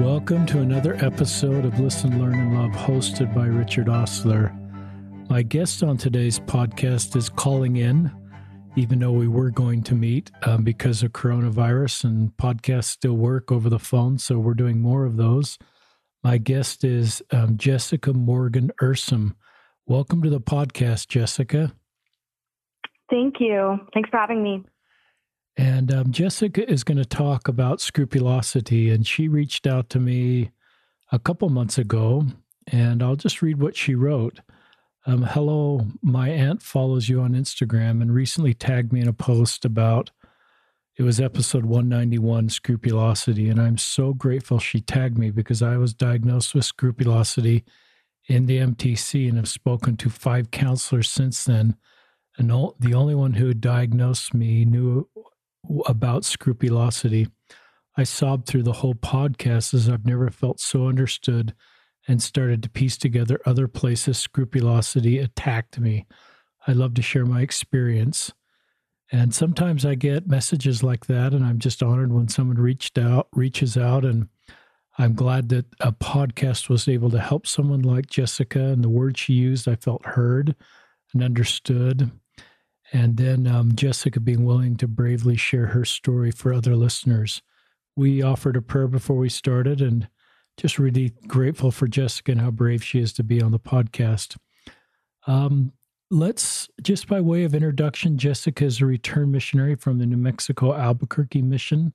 Welcome to another episode of Listen, Learn, and Love, hosted by Richard Ostler. My guest on today's podcast is calling in, even though we were going to meet um, because of coronavirus and podcasts still work over the phone. So we're doing more of those. My guest is um, Jessica Morgan Ursum. Welcome to the podcast, Jessica. Thank you. Thanks for having me. And um, Jessica is going to talk about scrupulosity. And she reached out to me a couple months ago. And I'll just read what she wrote. Um, Hello, my aunt follows you on Instagram and recently tagged me in a post about it was episode 191 scrupulosity. And I'm so grateful she tagged me because I was diagnosed with scrupulosity in the MTC and have spoken to five counselors since then. And the only one who diagnosed me knew about scrupulosity. I sobbed through the whole podcast as I've never felt so understood and started to piece together other places scrupulosity attacked me. I love to share my experience. And sometimes I get messages like that, and I'm just honored when someone reached out, reaches out, and I'm glad that a podcast was able to help someone like Jessica. And the words she used, I felt heard and understood. And then um, Jessica being willing to bravely share her story for other listeners. We offered a prayer before we started and just really grateful for Jessica and how brave she is to be on the podcast. Um, let's just by way of introduction, Jessica is a return missionary from the New Mexico Albuquerque mission.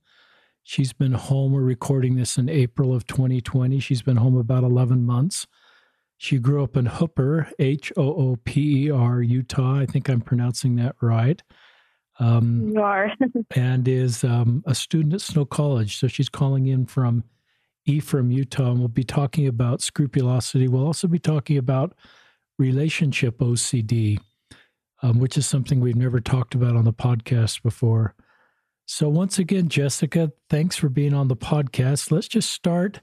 She's been home. We're recording this in April of 2020. She's been home about 11 months. She grew up in Hooper, H O O P E R, Utah. I think I'm pronouncing that right. Um, you are. and is um, a student at Snow College. So she's calling in from Ephraim, Utah. And we'll be talking about scrupulosity. We'll also be talking about relationship OCD, um, which is something we've never talked about on the podcast before. So, once again, Jessica, thanks for being on the podcast. Let's just start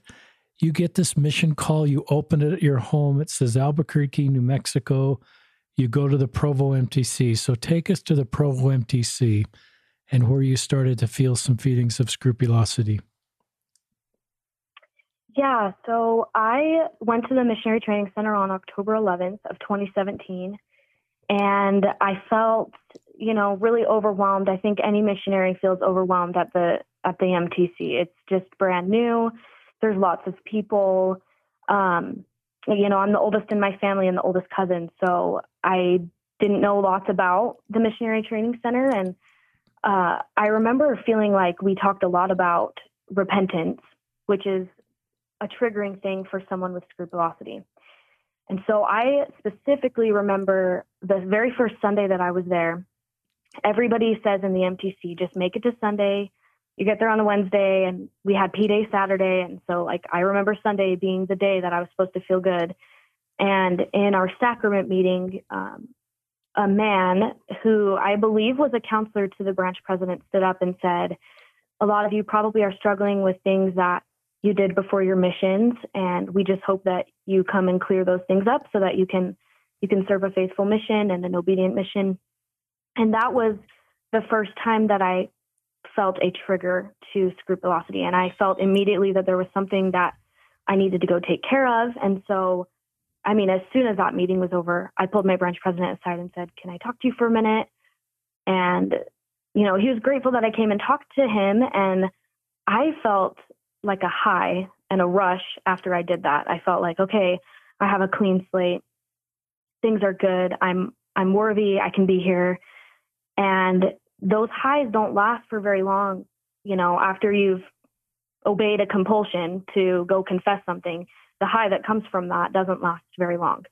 you get this mission call, you open it at your home. It says Albuquerque, New Mexico. You go to the Provo MTC. So take us to the Provo MTC and where you started to feel some feelings of scrupulosity. Yeah, so I went to the Missionary Training Center on October 11th of 2017 and I felt, you know, really overwhelmed. I think any missionary feels overwhelmed at the at the MTC. It's just brand new there's lots of people. Um, you know, I'm the oldest in my family and the oldest cousin, so I didn't know lots about the Missionary Training Center. And uh, I remember feeling like we talked a lot about repentance, which is a triggering thing for someone with scrupulosity. And so I specifically remember the very first Sunday that I was there, everybody says in the MTC, just make it to Sunday, you get there on a Wednesday and we had P Day Saturday. And so, like, I remember Sunday being the day that I was supposed to feel good. And in our sacrament meeting, um, a man who I believe was a counselor to the branch president stood up and said, A lot of you probably are struggling with things that you did before your missions. And we just hope that you come and clear those things up so that you can you can serve a faithful mission and an obedient mission. And that was the first time that I felt a trigger to scrupulosity. And I felt immediately that there was something that I needed to go take care of. And so, I mean, as soon as that meeting was over, I pulled my branch president aside and said, Can I talk to you for a minute? And, you know, he was grateful that I came and talked to him. And I felt like a high and a rush after I did that. I felt like, okay, I have a clean slate. Things are good. I'm I'm worthy. I can be here. And those highs don't last for very long. You know, after you've obeyed a compulsion to go confess something, the high that comes from that doesn't last very long.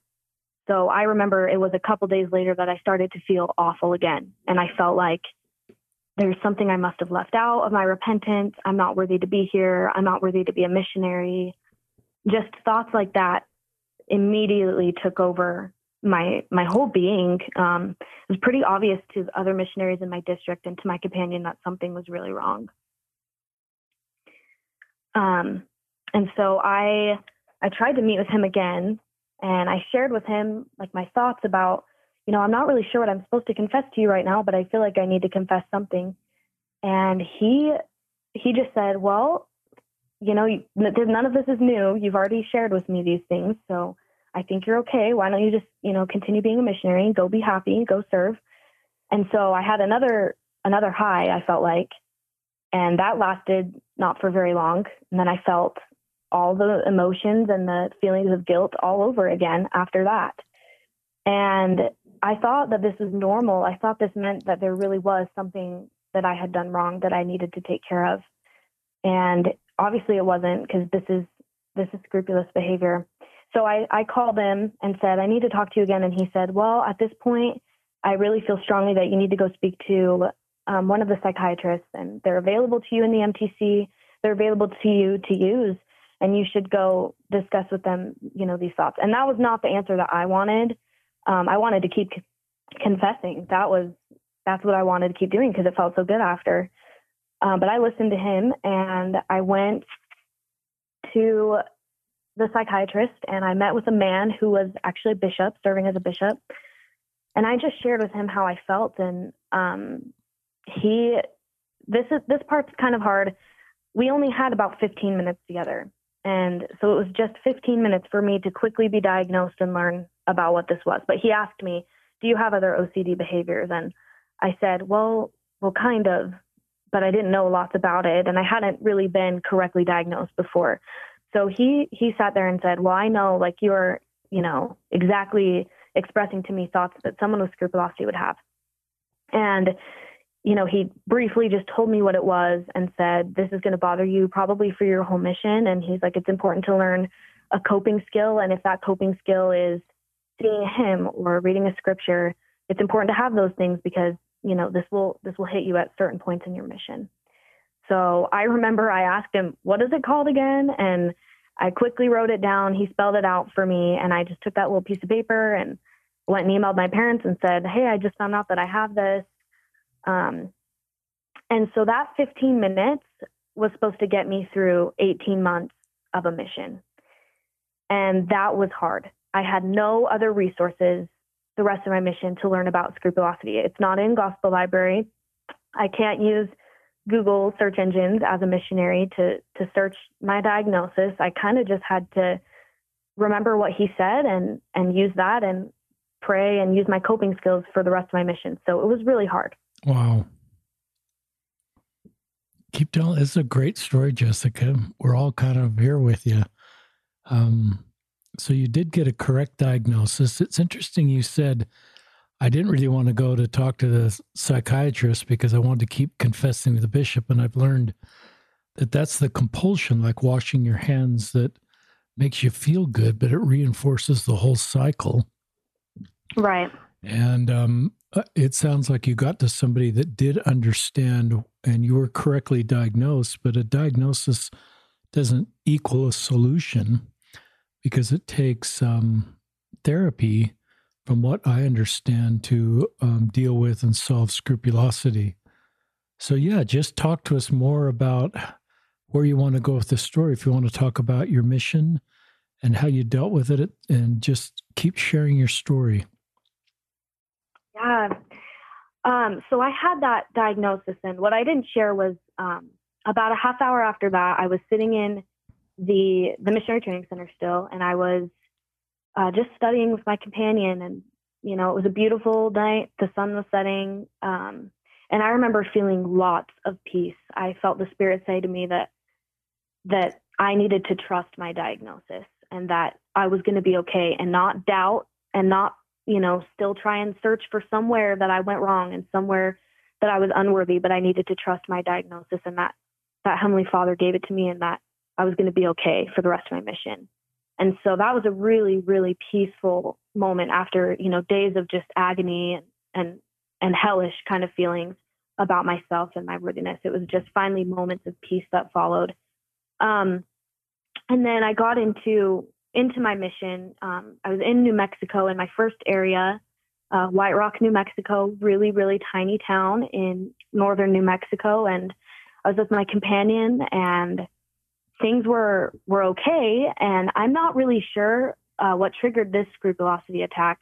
So I remember it was a couple days later that I started to feel awful again. And I felt like there's something I must have left out of my repentance. I'm not worthy to be here. I'm not worthy to be a missionary. Just thoughts like that immediately took over my my whole being um, it was pretty obvious to other missionaries in my district and to my companion that something was really wrong um, and so i i tried to meet with him again and i shared with him like my thoughts about you know i'm not really sure what i'm supposed to confess to you right now but i feel like i need to confess something and he he just said well you know, none of this is new. You've already shared with me these things. So I think you're okay. Why don't you just, you know, continue being a missionary, go be happy, go serve. And so I had another, another high, I felt like, and that lasted not for very long. And then I felt all the emotions and the feelings of guilt all over again after that. And I thought that this was normal. I thought this meant that there really was something that I had done wrong that I needed to take care of. And obviously it wasn't because this is this is scrupulous behavior. So I, I called him and said, I need to talk to you again. And he said, Well, at this point, I really feel strongly that you need to go speak to um, one of the psychiatrists, and they're available to you in the MTC. They're available to you to use, and you should go discuss with them, you know, these thoughts. And that was not the answer that I wanted. Um, I wanted to keep c- confessing. That was that's what I wanted to keep doing because it felt so good after. Um, but I listened to him and I went to the psychiatrist and I met with a man who was actually a bishop, serving as a bishop. And I just shared with him how I felt. And um, he, this is this part's kind of hard. We only had about 15 minutes together. And so it was just 15 minutes for me to quickly be diagnosed and learn about what this was. But he asked me, Do you have other OCD behaviors? And I said, Well, well, kind of but I didn't know lots about it and I hadn't really been correctly diagnosed before. So he he sat there and said, "Well, I know like you're, you know, exactly expressing to me thoughts that someone with scrupulosity would have." And you know, he briefly just told me what it was and said, "This is going to bother you probably for your whole mission." And he's like, "It's important to learn a coping skill, and if that coping skill is seeing him or reading a scripture, it's important to have those things because you know this will this will hit you at certain points in your mission so i remember i asked him what is it called again? And i quickly wrote it down. He spelled it out for me and i just took that little piece of paper and went and emailed my parents and said hey i just found out that i have this. Um, and so that 15 minutes was supposed to get me through 18 months of a mission. And that was hard. I had no other resources the rest of my mission to learn about scrupulosity. It's not in Gospel Library. I can't use Google search engines as a missionary to to search my diagnosis. I kind of just had to remember what he said and and use that and pray and use my coping skills for the rest of my mission. So it was really hard. Wow. Keep telling. It's a great story, Jessica. We're all kind of here with you. Um, so you did get a correct diagnosis. It's interesting you said, I didn't really want to go to talk to the psychiatrist because I wanted to keep confessing to the bishop. And I've learned that that's the compulsion, like washing your hands, that makes you feel good, but it reinforces the whole cycle. Right. And um, uh, it sounds like you got to somebody that did understand and you were correctly diagnosed, but a diagnosis doesn't equal a solution because it takes um, therapy, from what I understand, to um, deal with and solve scrupulosity. So, yeah, just talk to us more about where you want to go with the story. If you want to talk about your mission and how you dealt with it, and just keep sharing your story. Yeah. Um, so I had that diagnosis, and what I didn't share was um, about a half hour after that, I was sitting in the the missionary training center still, and I was uh, just studying with my companion, and you know it was a beautiful night. The sun was setting, um, and I remember feeling lots of peace. I felt the Spirit say to me that that I needed to trust my diagnosis and that I was going to be okay, and not doubt, and not you know still try and search for somewhere that I went wrong and somewhere that I was unworthy, but I needed to trust my diagnosis, and that that Heavenly Father gave it to me, and that I was going to be okay for the rest of my mission. And so that was a really, really peaceful moment after, you know, days of just agony and, and, and hellish kind of feelings about myself and my worthiness. It was just finally moments of peace that followed. Um, and then I got into into my mission. Um, I was in New Mexico in my first area, uh, White Rock, New Mexico, really, really tiny town in northern New Mexico. And I was with my companion, and things were were okay, and I'm not really sure uh, what triggered this scrupulosity attack.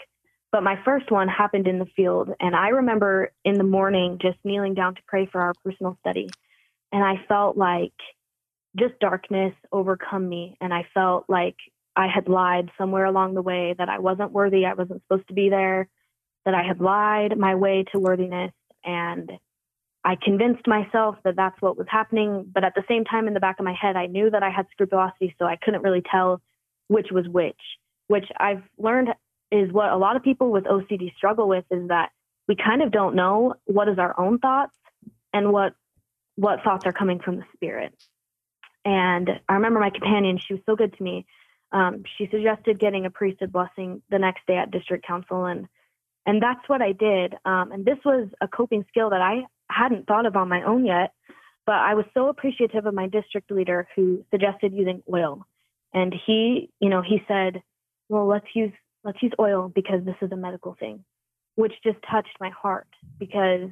But my first one happened in the field, and I remember in the morning just kneeling down to pray for our personal study, and I felt like just darkness overcome me. And I felt like I had lied somewhere along the way, that I wasn't worthy, I wasn't supposed to be there, that I had lied my way to worthiness. And I convinced myself that that's what was happening. But at the same time, in the back of my head, I knew that I had scrupulosity, so I couldn't really tell which was which, which I've learned is what a lot of people with OCD struggle with is that we kind of don't know what is our own thoughts and what what thoughts are coming from the spirit. And I remember my companion, she was so good to me. Um, she suggested getting a priesthood blessing the next day at district council, and and that's what I did. Um, and this was a coping skill that I hadn't thought of on my own yet, but I was so appreciative of my district leader who suggested using oil. And he, you know, he said, "Well, let's use let's use oil because this is a medical thing," which just touched my heart because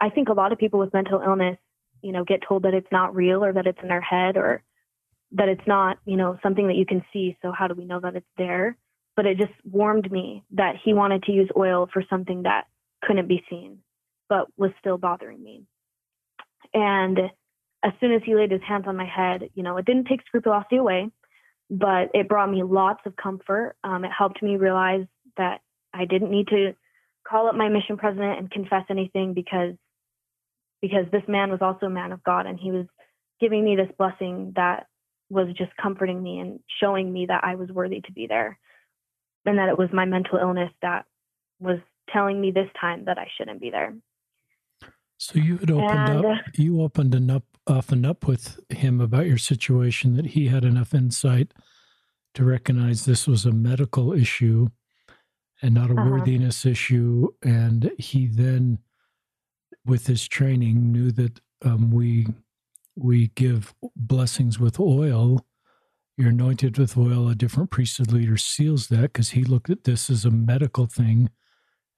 I think a lot of people with mental illness, you know, get told that it's not real or that it's in their head or that it's not, you know, something that you can see. So how do we know that it's there? But it just warmed me that he wanted to use oil for something that couldn't be seen, but was still bothering me. And as soon as he laid his hands on my head, you know, it didn't take scrupulosity away, but it brought me lots of comfort. Um, it helped me realize that I didn't need to call up my mission president and confess anything because because this man was also a man of God and he was giving me this blessing that was just comforting me and showing me that I was worthy to be there and that it was my mental illness that was telling me this time that I shouldn't be there. So you had opened and, up you opened and up often up with him about your situation that he had enough insight to recognize this was a medical issue and not a uh-huh. worthiness issue and he then with his training knew that um, we we give blessings with oil. You're anointed with oil. A different priesthood leader seals that because he looked at this as a medical thing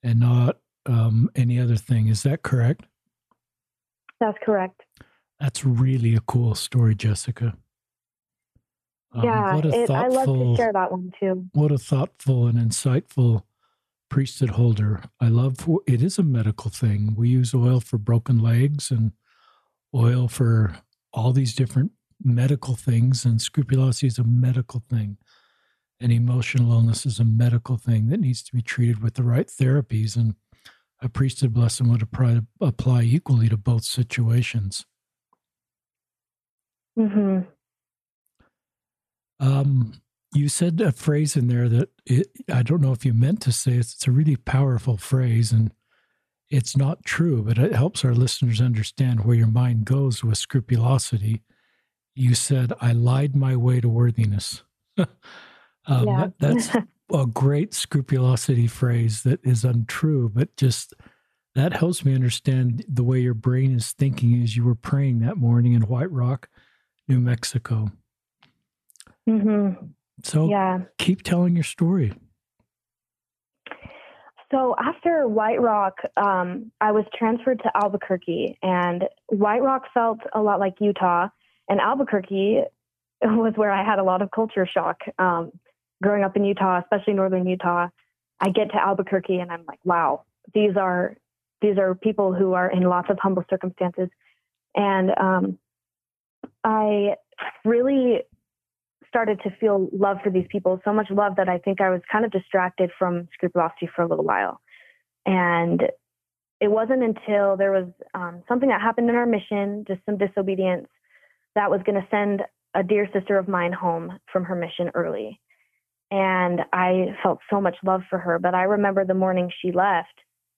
and not um, any other thing. Is that correct? That's correct. That's really a cool story, Jessica. Um, yeah, it, I love to share that one too. What a thoughtful and insightful priesthood holder. I love it is a medical thing. We use oil for broken legs and oil for all these different medical things, and scrupulosity is a medical thing. And emotional illness is a medical thing that needs to be treated with the right therapies. And a priesthood blessing would apply equally to both situations. Hmm. Um, you said a phrase in there that it, I don't know if you meant to say it. It's a really powerful phrase, and it's not true, but it helps our listeners understand where your mind goes with scrupulosity. You said, I lied my way to worthiness. um, yeah. that, that's a great scrupulosity phrase that is untrue, but just that helps me understand the way your brain is thinking as you were praying that morning in White Rock, New Mexico. Mm-hmm. So yeah. keep telling your story. So after White Rock, um, I was transferred to Albuquerque, and White Rock felt a lot like Utah, and Albuquerque was where I had a lot of culture shock. Um, growing up in Utah, especially northern Utah, I get to Albuquerque and I'm like, wow, these are these are people who are in lots of humble circumstances, and um, I really started to feel love for these people, so much love that I think I was kind of distracted from scrupulosity for a little while. And it wasn't until there was um, something that happened in our mission, just some disobedience, that was going to send a dear sister of mine home from her mission early. And I felt so much love for her. But I remember the morning she left,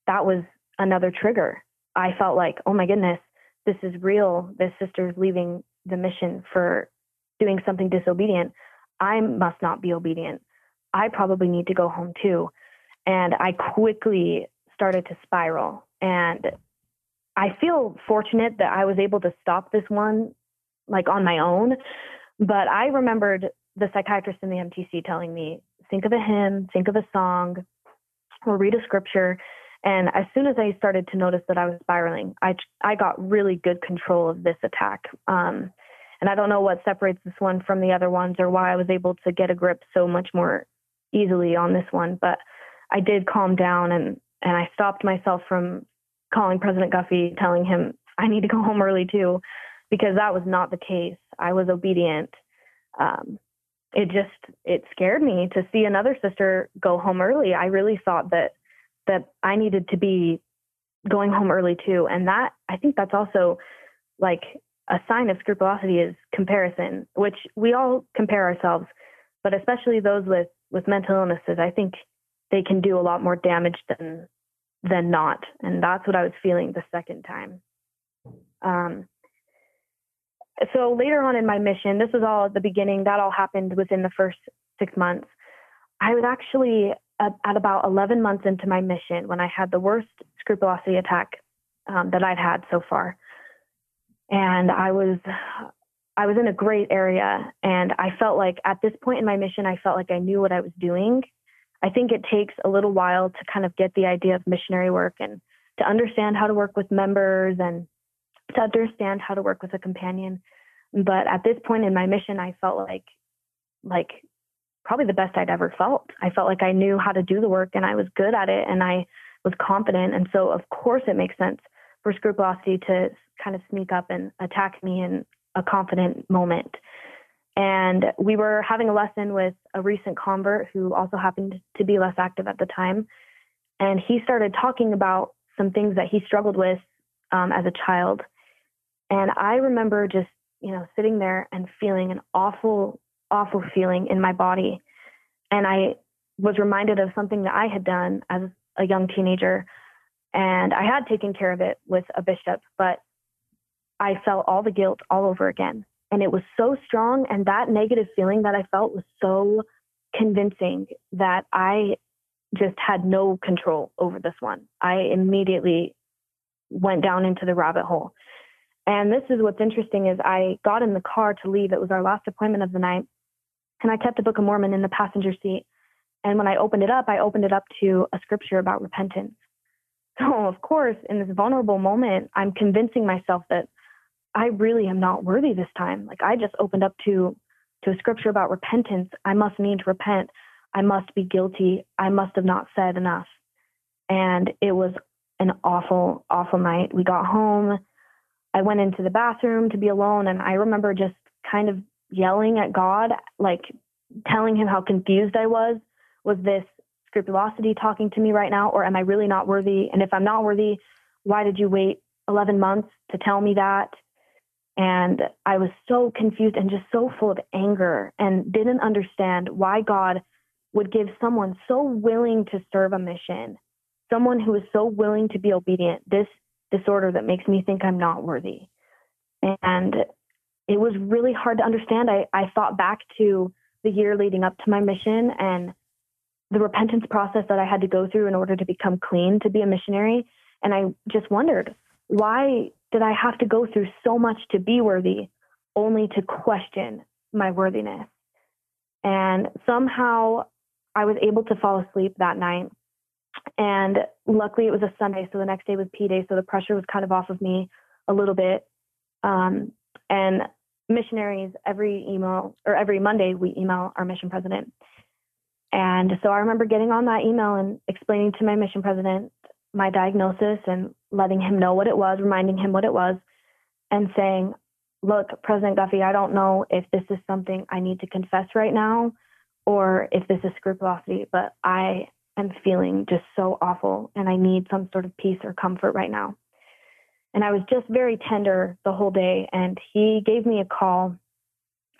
that was another trigger. I felt like, oh my goodness, this is real. This sister's leaving the mission for doing something disobedient, I must not be obedient. I probably need to go home too. And I quickly started to spiral. And I feel fortunate that I was able to stop this one like on my own. But I remembered the psychiatrist in the MTC telling me, think of a hymn, think of a song, or read a scripture. And as soon as I started to notice that I was spiraling, I, I got really good control of this attack. Um, and I don't know what separates this one from the other ones or why I was able to get a grip so much more easily on this one. But I did calm down and, and I stopped myself from calling President Guffey, telling him I need to go home early too. because that was not the case. I was obedient. Um, it just it scared me to see another sister go home early. I really thought that that I needed to be going home early too, and that I think that's also like a sign of scrupulosity is comparison, which we all compare ourselves, but especially those with with mental illnesses. I think they can do a lot more damage than than not, and that's what I was feeling the second time. Um, so later on in my mission, this was all at the beginning, that all happened within the first six months. I was actually at, about 11 months into my mission when I had the worst scrupulosity attack um, that I'd had so far. And I was, I was in a great area. And I felt like at this point in my mission, I felt like I knew what I was doing. I think it takes a little while to kind of get the idea of missionary work and to understand how to work with members and to understand how to work with a companion. But at this point in my mission, I felt like like probably the best I'd ever felt. I felt like I knew how to do the work and I was good at it and I was confident. And so of course it makes sense for scrupulosity to kind of sneak up and attack me in a confident moment. And we were having a lesson with a recent convert who also happened to be less active at the time. And he started talking about some things that he struggled with um, as a child. And I remember just, you know, sitting there and feeling an awful, awful feeling in my body. And I was reminded of something that I had done as a young teenager. And I had taken care of it with a bishop, but I felt all the guilt all over again. And it was so strong. And that negative feeling that I felt was so convincing that I just had no control over this one. I immediately went down into the rabbit hole. And this is what's interesting is I got in the car to leave. It was our last appointment of the night. And I kept the Book of Mormon in the passenger seat. And when I opened it up, I opened it up to a scripture about repentance. So, of course, in this vulnerable moment, I'm convincing myself that I really am not worthy this time. Like I just opened up to to a scripture about repentance. I must need to repent. I must be guilty. I must have not said enough. And it was an awful, awful night. We got home. I went into the bathroom to be alone, and I remember just kind of yelling at God, like telling him how confused I was. Was this scrupulosity talking to me right now, or am I really not worthy? And if I'm not worthy, why did you wait 11 months to tell me that? And I was so confused and just so full of anger and didn't understand why God would give someone so willing to serve a mission someone who is so willing to be obedient, this disorder that makes me think I'm not worthy. And it was really hard to understand. I, I thought back to the year leading up to my mission and the repentance process that I had to go through in order to become clean to be a missionary. And I just wondered, why did I have to go through so much to be worthy only to question my worthiness? And somehow I was able to fall asleep that night and luckily, it was a Sunday, so the next day was P Day, so the pressure was kind of off of me a little bit. Um, and missionaries, every email or every Monday, we email our mission president. And so I remember getting on that email and explaining to my mission president my diagnosis and letting him know what it was, reminding him what it was, and saying, Look, President Guffey, I don't know if this is something I need to confess right now or if this is scrupulosity, but I am feeling just so awful and I need some sort of peace or comfort right now. And I was just very tender the whole day. And he gave me a call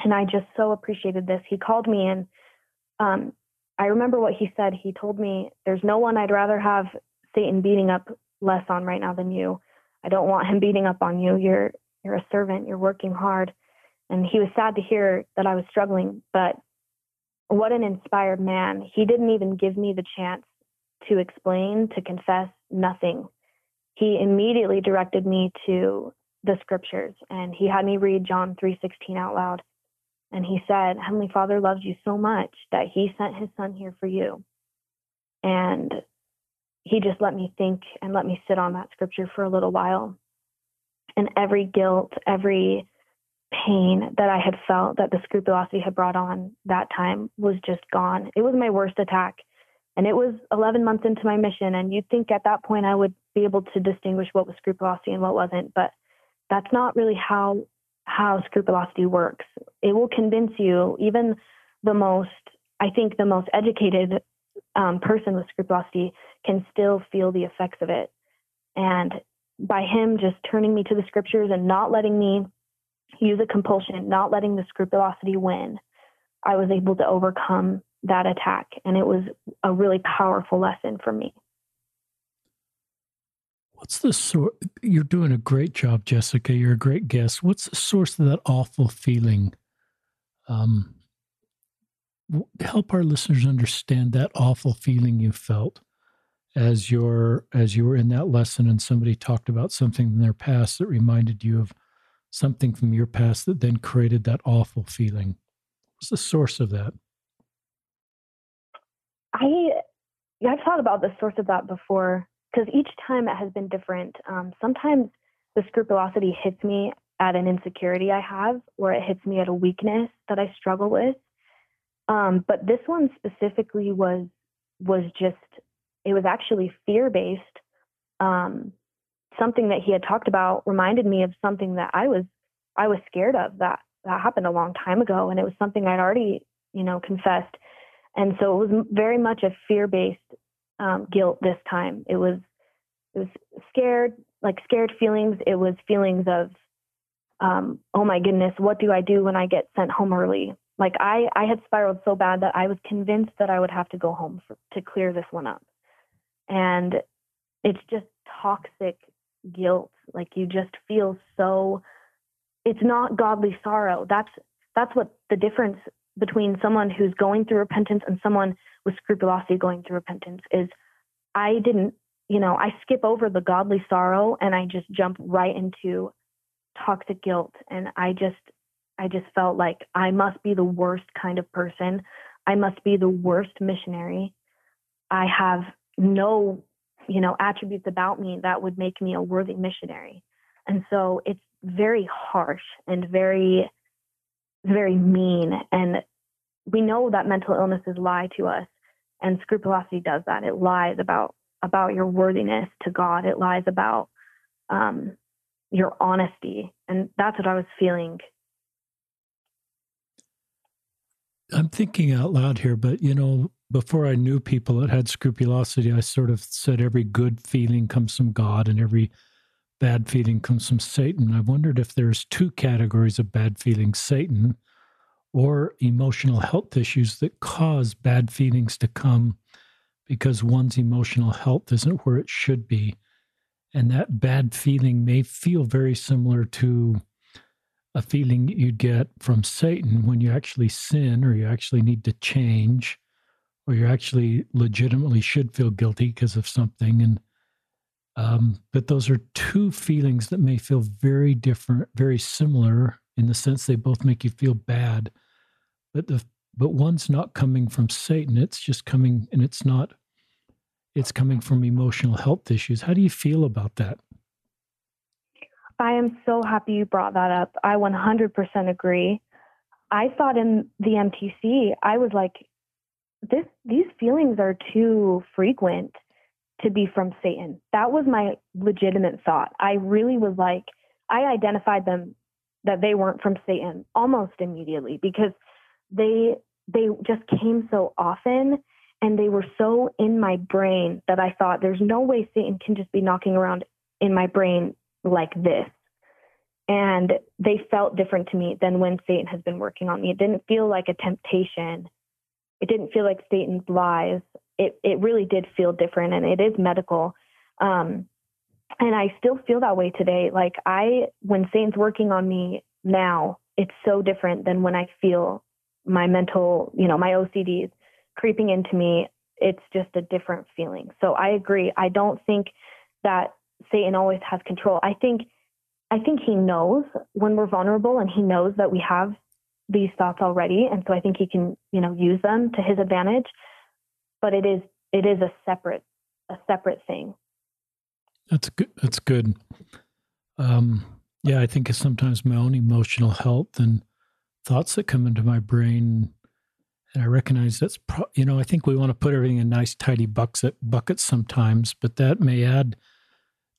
and I just so appreciated this. He called me and um, I remember what he said. He told me, There's no one I'd rather have Satan beating up less on right now than you. I don't want him beating up on you. You're you're a servant, you're working hard. And he was sad to hear that I was struggling, but what an inspired man. He didn't even give me the chance to explain, to confess, nothing. He immediately directed me to the scriptures and he had me read John 3:16 out loud. And he said, "Heavenly Father loves you so much that he sent his son here for you." And he just let me think and let me sit on that scripture for a little while. And every guilt, every pain that I had felt that the scrupulosity had brought on that time was just gone. It was my worst attack. And it was 11 months into my mission. And you'd think at that point I would be able to distinguish what was scrupulosity and what wasn't. But that's not really how how scrupulosity works. It will convince you, even the most, I think, the most educated um, person with scrupulosity can still feel the effects of it. And by him just turning me to the scriptures and not letting me use a compulsion, not letting the scrupulosity win, I was able to overcome that attack. And it was a really powerful lesson for me. What's the source? You're doing a great job, Jessica. You're a great guest. What's the source of that awful feeling? Um, help our listeners understand that awful feeling you felt as you're as you were in that lesson, and somebody talked about something in their past that reminded you of something from your past that then created that awful feeling. What's the source of that? I yeah, I've thought about the source of that before because each time it has been different. Um, sometimes the scrupulosity hits me at an insecurity I have, or it hits me at a weakness that I struggle with. Um, but this one specifically was was just it was actually fear based. Um, something that he had talked about reminded me of something that I was I was scared of that that happened a long time ago, and it was something I'd already you know confessed, and so it was very much a fear based um, guilt this time. It was it was scared, like scared feelings. It was feelings of, um, oh my goodness, what do I do when I get sent home early? Like I I had spiraled so bad that I was convinced that I would have to go home for, to clear this one up, and it's just toxic guilt. Like you just feel so. It's not godly sorrow. That's that's what the difference between someone who's going through repentance and someone with scrupulosity going through repentance is I didn't, you know, I skip over the godly sorrow and I just jump right into toxic guilt. And I just, I just felt like I must be the worst kind of person. I must be the worst missionary. I have no, you know, attributes about me that would make me a worthy missionary. And so it's very harsh and very, very mean. And we know that mental illnesses lie to us and scrupulosity does that it lies about about your worthiness to god it lies about um, your honesty and that's what i was feeling i'm thinking out loud here but you know before i knew people that had scrupulosity i sort of said every good feeling comes from god and every bad feeling comes from satan i wondered if there's two categories of bad feelings satan or emotional health issues that cause bad feelings to come because one's emotional health isn't where it should be. And that bad feeling may feel very similar to a feeling you'd get from Satan when you actually sin or you actually need to change or you actually legitimately should feel guilty because of something. And um, but those are two feelings that may feel very different, very similar in the sense they both make you feel bad but the but one's not coming from Satan. It's just coming, and it's not. It's coming from emotional health issues. How do you feel about that? I am so happy you brought that up. I 100% agree. I thought in the MTC, I was like, this these feelings are too frequent to be from Satan. That was my legitimate thought. I really was like, I identified them that they weren't from Satan almost immediately because they they just came so often and they were so in my brain that I thought there's no way Satan can just be knocking around in my brain like this. And they felt different to me than when Satan has been working on me. It didn't feel like a temptation. It didn't feel like Satan's lies. It it really did feel different and it is medical. Um, and I still feel that way today. Like I when Satan's working on me now, it's so different than when I feel my mental, you know, my OCDs creeping into me, it's just a different feeling. So I agree. I don't think that Satan always has control. I think I think he knows when we're vulnerable and he knows that we have these thoughts already and so I think he can, you know, use them to his advantage. But it is it is a separate a separate thing. That's good. That's good. Um, yeah, I think it's sometimes my own emotional health and thoughts that come into my brain and I recognize that's pro- you know I think we want to put everything in nice tidy buckets buckets sometimes, but that may add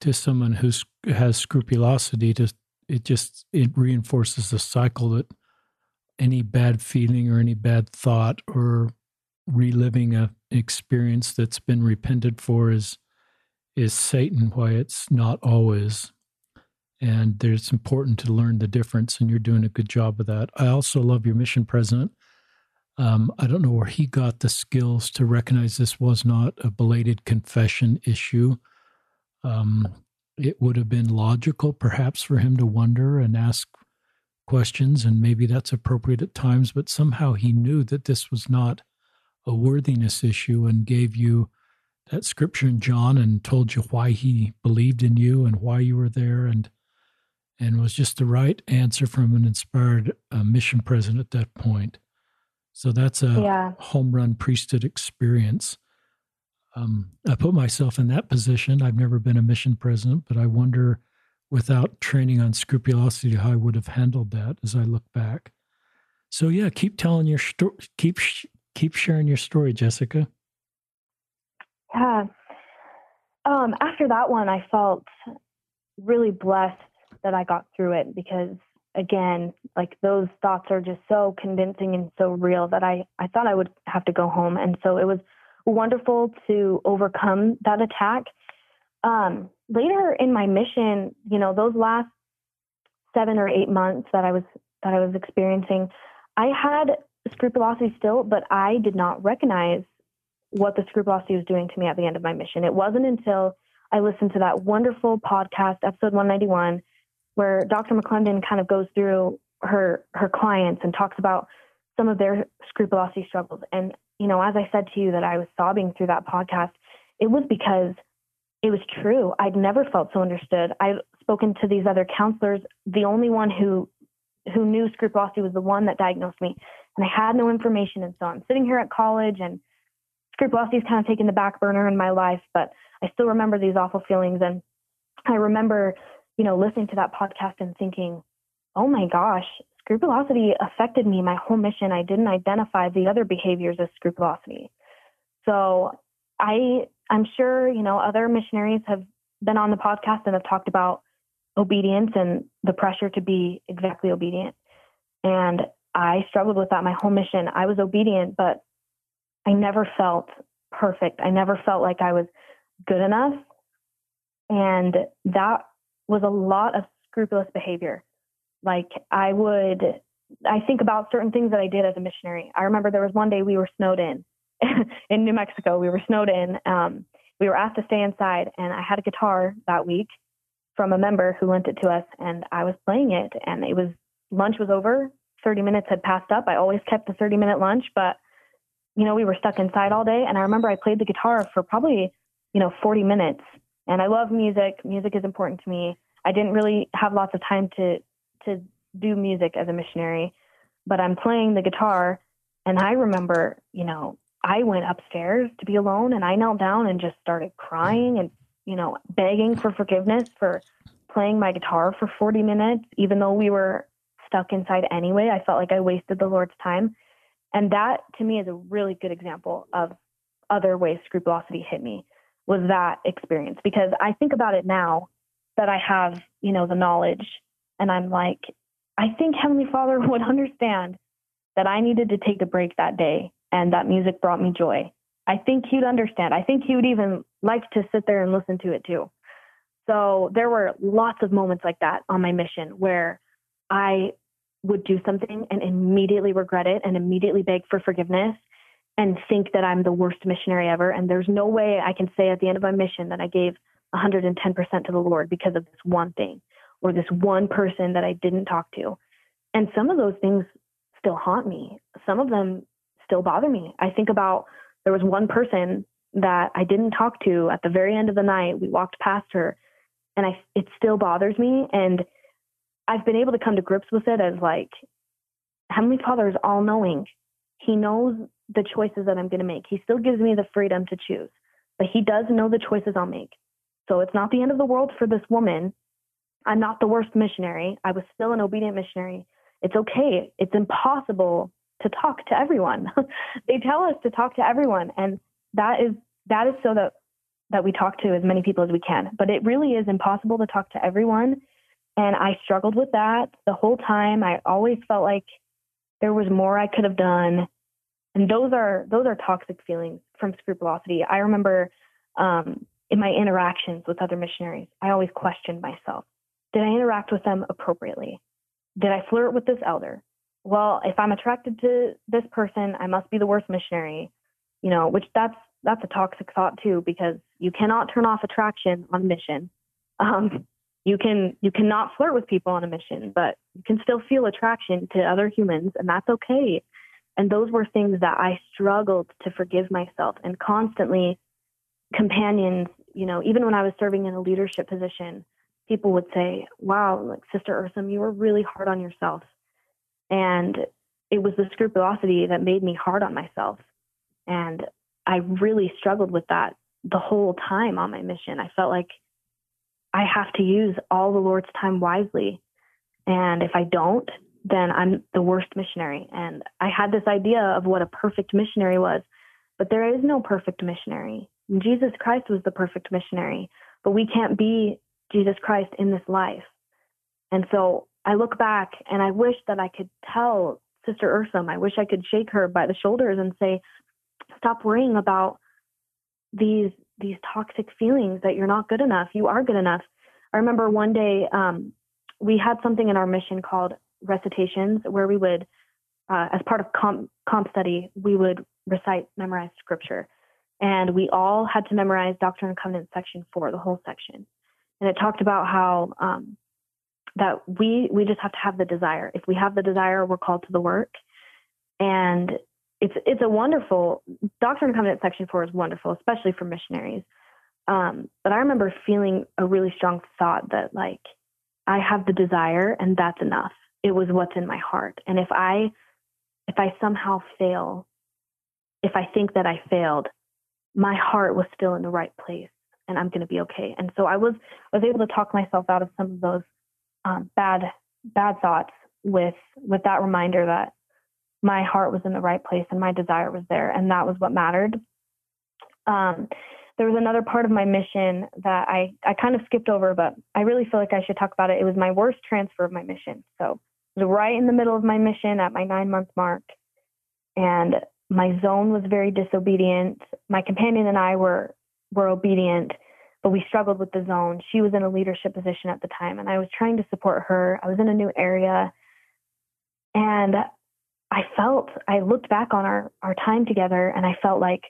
to someone who has scrupulosity to it just it reinforces the cycle that any bad feeling or any bad thought or reliving a experience that's been repented for is is Satan, why it's not always. And it's important to learn the difference, and you're doing a good job of that. I also love your mission president. Um, I don't know where he got the skills to recognize this was not a belated confession issue. Um, it would have been logical, perhaps, for him to wonder and ask questions, and maybe that's appropriate at times, but somehow he knew that this was not a worthiness issue and gave you that scripture in John and told you why he believed in you and why you were there and and was just the right answer from an inspired uh, mission president at that point. So that's a yeah. home run priesthood experience. Um, I put myself in that position. I've never been a mission president, but I wonder, without training on scrupulosity, how I would have handled that as I look back. So yeah, keep telling your story. Keep keep sharing your story, Jessica. Yeah. Um, after that one, I felt really blessed that I got through it because, again, like those thoughts are just so convincing and so real that I, I thought I would have to go home. And so it was wonderful to overcome that attack. Um, later in my mission, you know, those last seven or eight months that I was that I was experiencing, I had scrupulosity still, but I did not recognize what the scrupulosity was doing to me at the end of my mission. It wasn't until I listened to that wonderful podcast, episode 191, where Dr. McClendon kind of goes through her her clients and talks about some of their scrupulosity struggles. And you know, as I said to you that I was sobbing through that podcast, it was because it was true. I'd never felt so understood. I've spoken to these other counselors. The only one who who knew scrupulosity was the one that diagnosed me, and I had no information. And so I'm sitting here at college and scrupulosity is kind of taking the back burner in my life, but I still remember these awful feelings. And I remember, you know, listening to that podcast and thinking, oh my gosh, scrupulosity affected me my whole mission. I didn't identify the other behaviors as scrupulosity. So I, I'm sure, you know, other missionaries have been on the podcast and have talked about obedience and the pressure to be exactly obedient. And I struggled with that my whole mission. I was obedient, but I never felt perfect. I never felt like I was good enough. And that was a lot of scrupulous behavior. Like I would, I think about certain things that I did as a missionary. I remember there was one day we were snowed in in New Mexico. We were snowed in. Um, we were asked to stay inside, and I had a guitar that week from a member who lent it to us, and I was playing it. And it was lunch was over. 30 minutes had passed up. I always kept the 30 minute lunch, but you know, we were stuck inside all day. And I remember I played the guitar for probably, you know, 40 minutes. And I love music. Music is important to me. I didn't really have lots of time to to do music as a missionary, but I'm playing the guitar. And I remember, you know, I went upstairs to be alone and I knelt down and just started crying and, you know, begging for forgiveness for playing my guitar for 40 minutes, even though we were stuck inside anyway. I felt like I wasted the Lord's time. And that to me is a really good example of other ways scrupulosity hit me was that experience because I think about it now that I have, you know, the knowledge and I'm like, I think Heavenly Father would understand that I needed to take a break that day and that music brought me joy. I think he'd understand. I think he would even like to sit there and listen to it too. So there were lots of moments like that on my mission where I would do something and immediately regret it and immediately beg for forgiveness and think that I'm the worst missionary ever. And there's no way I can say at the end of my mission that I gave 110% to the Lord because of this one thing or this one person that I didn't talk to. And some of those things still haunt me. Some of them still bother me. I think about there was one person that I didn't talk to at the very end of the night. We walked past her and I it still bothers me and I've been able to come to grips with it as like Heavenly Father is all knowing. He knows the choices that I'm going to make. He still gives me the freedom to choose, but He does know the choices I'll make. So it's not the end of the world for this woman. I'm not the worst missionary. I was still an obedient missionary. It's okay. It's impossible to talk to everyone. they tell us to talk to everyone, and that is that is so that that we talk to as many people as we can. But it really is impossible to talk to everyone And I struggled with that the whole time. I always felt like there was more I could have done. And those are those are toxic feelings from scrupulosity. I remember um, in my interactions with other missionaries, I always questioned myself. Did I interact with them appropriately? Did I flirt with this elder? Well, if I'm attracted to this person, I must be the worst missionary. You know, which that's that's a toxic thought too, because you cannot turn off attraction on a mission. Um, you can you cannot flirt with people on a mission, but you can still feel attraction to other humans, and that's okay. And those were things that I struggled to forgive myself, and constantly companions, you know, even when I was serving in a leadership position, people would say, "Wow, like Sister Ursum, you were really hard on yourself," and it was the scrupulosity that made me hard on myself, and I really struggled with that the whole time on my mission. I felt like I have to use all the Lord's time wisely. And if I don't, then I'm the worst missionary. And I had this idea of what a perfect missionary was, but there is no perfect missionary. Jesus Christ was the perfect missionary, but we can't be Jesus Christ in this life. And so I look back and I wish that I could tell Sister Ursum, I wish I could shake her by the shoulders and say, stop worrying about these these toxic feelings that you're not good enough. You are good enough. I remember one day um, we had something in our mission called recitations, where we would, uh, as part of comp, comp study, we would recite memorized scripture, and we all had to memorize Doctrine and Covenants section four, the whole section, and it talked about how um, that we we just have to have the desire. If we have the desire, we're called to the work, and it's it's a wonderful Doctrine and Covenants section four is wonderful, especially for missionaries. Um, but I remember feeling a really strong thought that like I have the desire and that's enough. It was what's in my heart. And if I if I somehow fail, if I think that I failed, my heart was still in the right place and I'm going to be okay. And so I was I was able to talk myself out of some of those um, bad bad thoughts with with that reminder that my heart was in the right place and my desire was there, and that was what mattered. Um, there was another part of my mission that I, I kind of skipped over, but I really feel like I should talk about it. It was my worst transfer of my mission. So it was right in the middle of my mission at my nine month mark. And my zone was very disobedient. My companion and I were were obedient, but we struggled with the zone. She was in a leadership position at the time, and I was trying to support her. I was in a new area, and I felt I looked back on our our time together and I felt like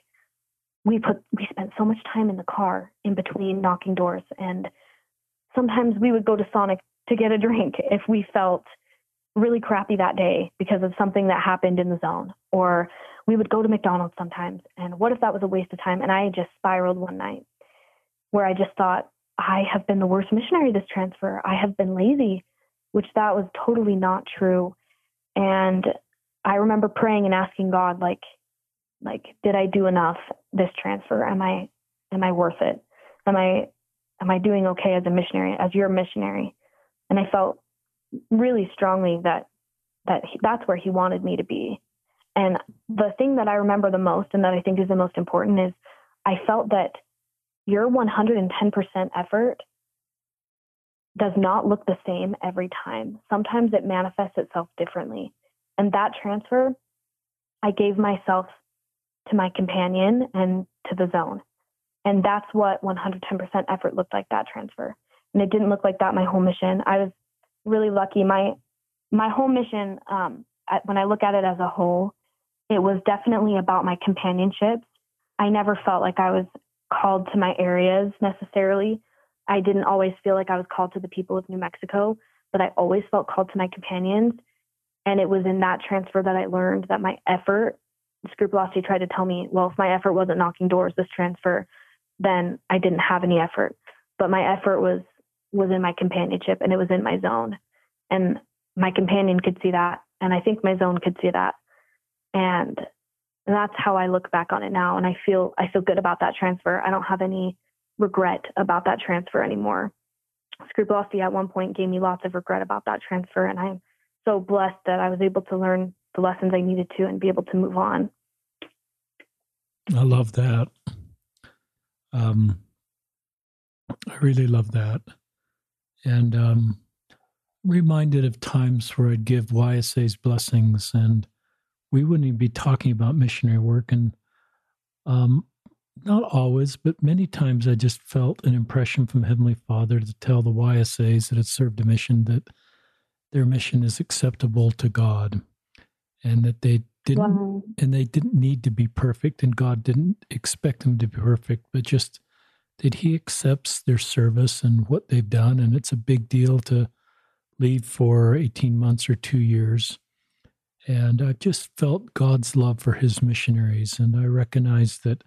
we put we spent so much time in the car in between knocking doors and sometimes we would go to Sonic to get a drink if we felt really crappy that day because of something that happened in the zone or we would go to McDonald's sometimes and what if that was a waste of time and I just spiraled one night where I just thought I have been the worst missionary this transfer I have been lazy which that was totally not true and I remember praying and asking God, like, like, did I do enough this transfer? Am I, am I worth it? Am I, am I doing okay as a missionary, as your missionary? And I felt really strongly that, that he, that's where he wanted me to be. And the thing that I remember the most and that I think is the most important is I felt that your 110% effort does not look the same every time. Sometimes it manifests itself differently. And that transfer, I gave myself to my companion and to the zone. And that's what 110% effort looked like that transfer. And it didn't look like that my whole mission. I was really lucky. My my whole mission, um, when I look at it as a whole, it was definitely about my companionships. I never felt like I was called to my areas necessarily. I didn't always feel like I was called to the people of New Mexico, but I always felt called to my companions. And it was in that transfer that I learned that my effort, scrupulosity tried to tell me, well, if my effort wasn't knocking doors this transfer, then I didn't have any effort. But my effort was was in my companionship and it was in my zone. And my companion could see that. And I think my zone could see that. And that's how I look back on it now. And I feel I feel good about that transfer. I don't have any regret about that transfer anymore. Scrupulosity at one point gave me lots of regret about that transfer. And I'm so blessed that I was able to learn the lessons I needed to and be able to move on. I love that. Um, I really love that. And um, reminded of times where I'd give YSA's blessings and we wouldn't even be talking about missionary work. And um, not always, but many times I just felt an impression from Heavenly Father to tell the YSAs that had served a mission that their mission is acceptable to God and that they didn't wow. and they didn't need to be perfect and God didn't expect them to be perfect, but just that he accepts their service and what they've done and it's a big deal to leave for 18 months or 2 years. And I've just felt God's love for his missionaries and I recognize that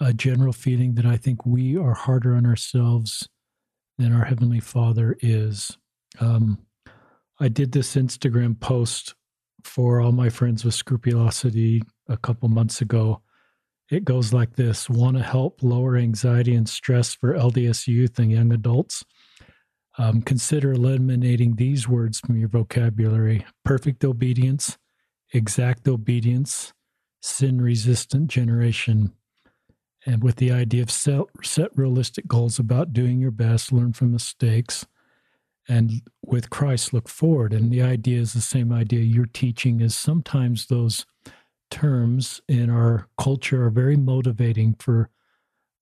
a general feeling that I think we are harder on ourselves than our Heavenly Father is. Um, I did this Instagram post for all my friends with scrupulosity a couple months ago. It goes like this Want to help lower anxiety and stress for LDS youth and young adults? Um, consider eliminating these words from your vocabulary perfect obedience, exact obedience, sin resistant generation and with the idea of set, set realistic goals about doing your best, learn from mistakes, and with Christ look forward. And the idea is the same idea you're teaching is sometimes those terms in our culture are very motivating for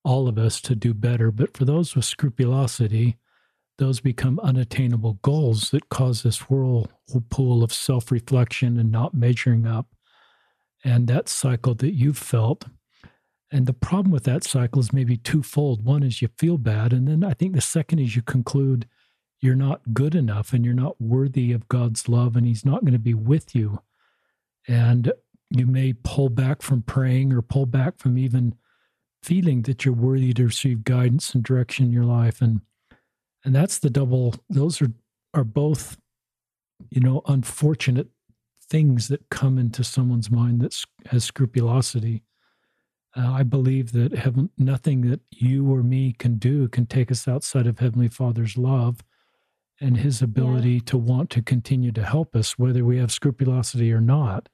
all of us to do better. But for those with scrupulosity, those become unattainable goals that cause this whirlpool of self reflection and not measuring up. And that cycle that you've felt and the problem with that cycle is maybe twofold. One is you feel bad. And then I think the second is you conclude you're not good enough and you're not worthy of God's love and He's not going to be with you. And you may pull back from praying or pull back from even feeling that you're worthy to receive guidance and direction in your life. And and that's the double, those are are both, you know, unfortunate things that come into someone's mind that has scrupulosity uh, I believe that heaven, nothing that you or me can do can take us outside of Heavenly Father's love and His ability yeah. to want to continue to help us, whether we have scrupulosity or not.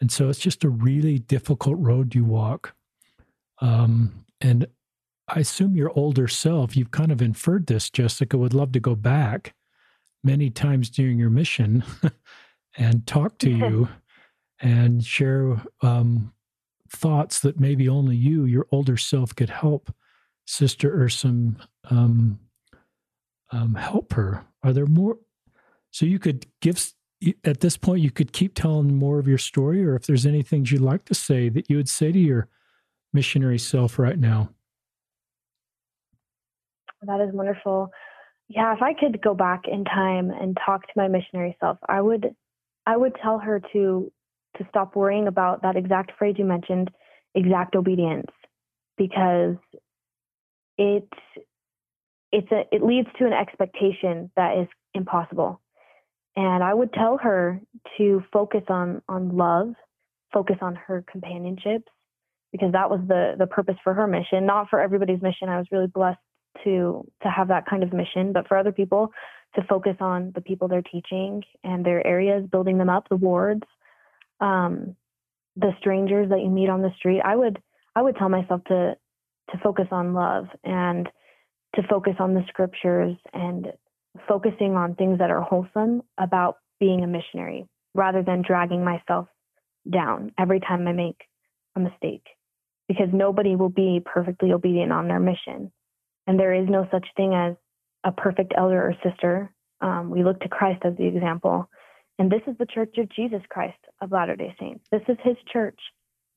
And so it's just a really difficult road you walk. Um, and I assume your older self, you've kind of inferred this, Jessica, would love to go back many times during your mission and talk to you and share um, thoughts that maybe only you, your older self, could help Sister Ursum um, um, help her? Are there more? So you could give at this point. You could keep telling more of your story, or if there's any things you'd like to say that you would say to your missionary self right now. That is wonderful. Yeah, if I could go back in time and talk to my missionary self, I would I would tell her to to stop worrying about that exact phrase you mentioned, exact obedience, because it it's a it leads to an expectation that is impossible. And I would tell her to focus on on love, focus on her companionships, because that was the the purpose for her mission, not for everybody's mission. I was really blessed to to have that kind of mission, but for other people to focus on the people they're teaching and their areas, building them up, the wards, um, the strangers that you meet on the street, I would I would tell myself to to focus on love and to focus on the scriptures and focusing on things that are wholesome about being a missionary rather than dragging myself down every time I make a mistake because nobody will be perfectly obedient on their mission. And there is no such thing as a perfect elder or sister. Um, we look to Christ as the example. And this is the Church of Jesus Christ of Latter day Saints. This is his church.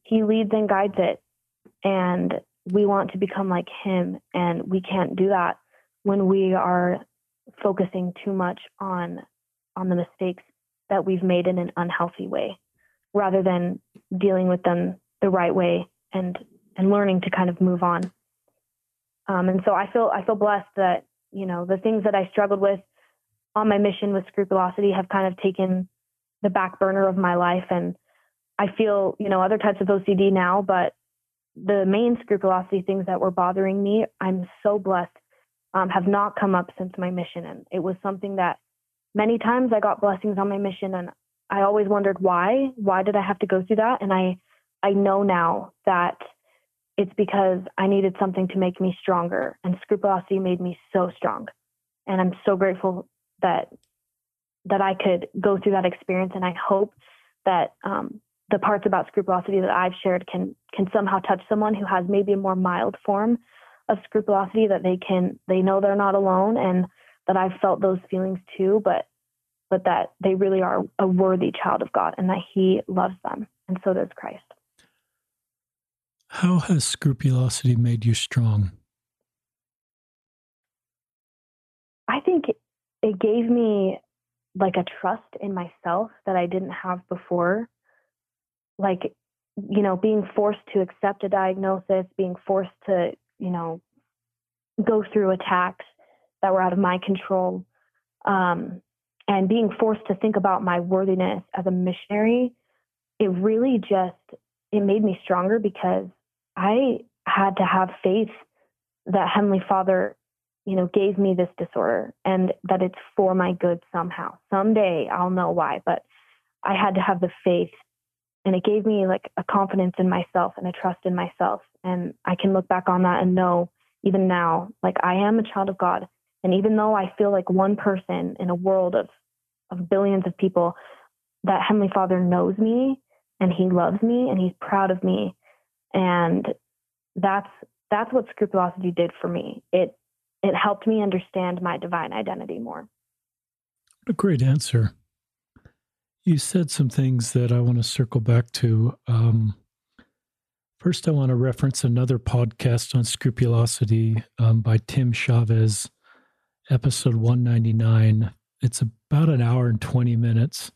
He leads and guides it. And we want to become like him. And we can't do that when we are focusing too much on on the mistakes that we've made in an unhealthy way rather than dealing with them the right way and and learning to kind of move on um, and so i feel i feel blessed that you know the things that i struggled with on my mission with scrupulosity have kind of taken the back burner of my life and I feel, you know, other types of OCD now, but the main scrupulosity things that were bothering me, I'm so blessed, um, have not come up since my mission. And it was something that many times I got blessings on my mission and I always wondered why, why did I have to go through that? And I, I know now that it's because I needed something to make me stronger and scrupulosity made me so strong. And I'm so grateful that that I could go through that experience, and I hope that um, the parts about scrupulosity that I've shared can can somehow touch someone who has maybe a more mild form of scrupulosity that they can they know they're not alone and that I've felt those feelings too, but but that they really are a worthy child of God and that He loves them, and so does Christ. How has scrupulosity made you strong? I think it gave me like a trust in myself that I didn't have before. Like, you know, being forced to accept a diagnosis, being forced to, you know, go through attacks that were out of my control, um, and being forced to think about my worthiness as a missionary, it really just it made me stronger because I had to have faith that Heavenly Father you know, gave me this disorder and that it's for my good somehow. Someday I'll know why, but I had to have the faith and it gave me like a confidence in myself and a trust in myself. And I can look back on that and know even now, like I am a child of God. And even though I feel like one person in a world of, of billions of people, that Heavenly Father knows me and He loves me and He's proud of me. And that's that's what scrupulosity did for me. It it helped me understand my divine identity more. What a great answer. You said some things that I want to circle back to. Um, first, I want to reference another podcast on scrupulosity um, by Tim Chavez, episode 199. It's about an hour and 20 minutes.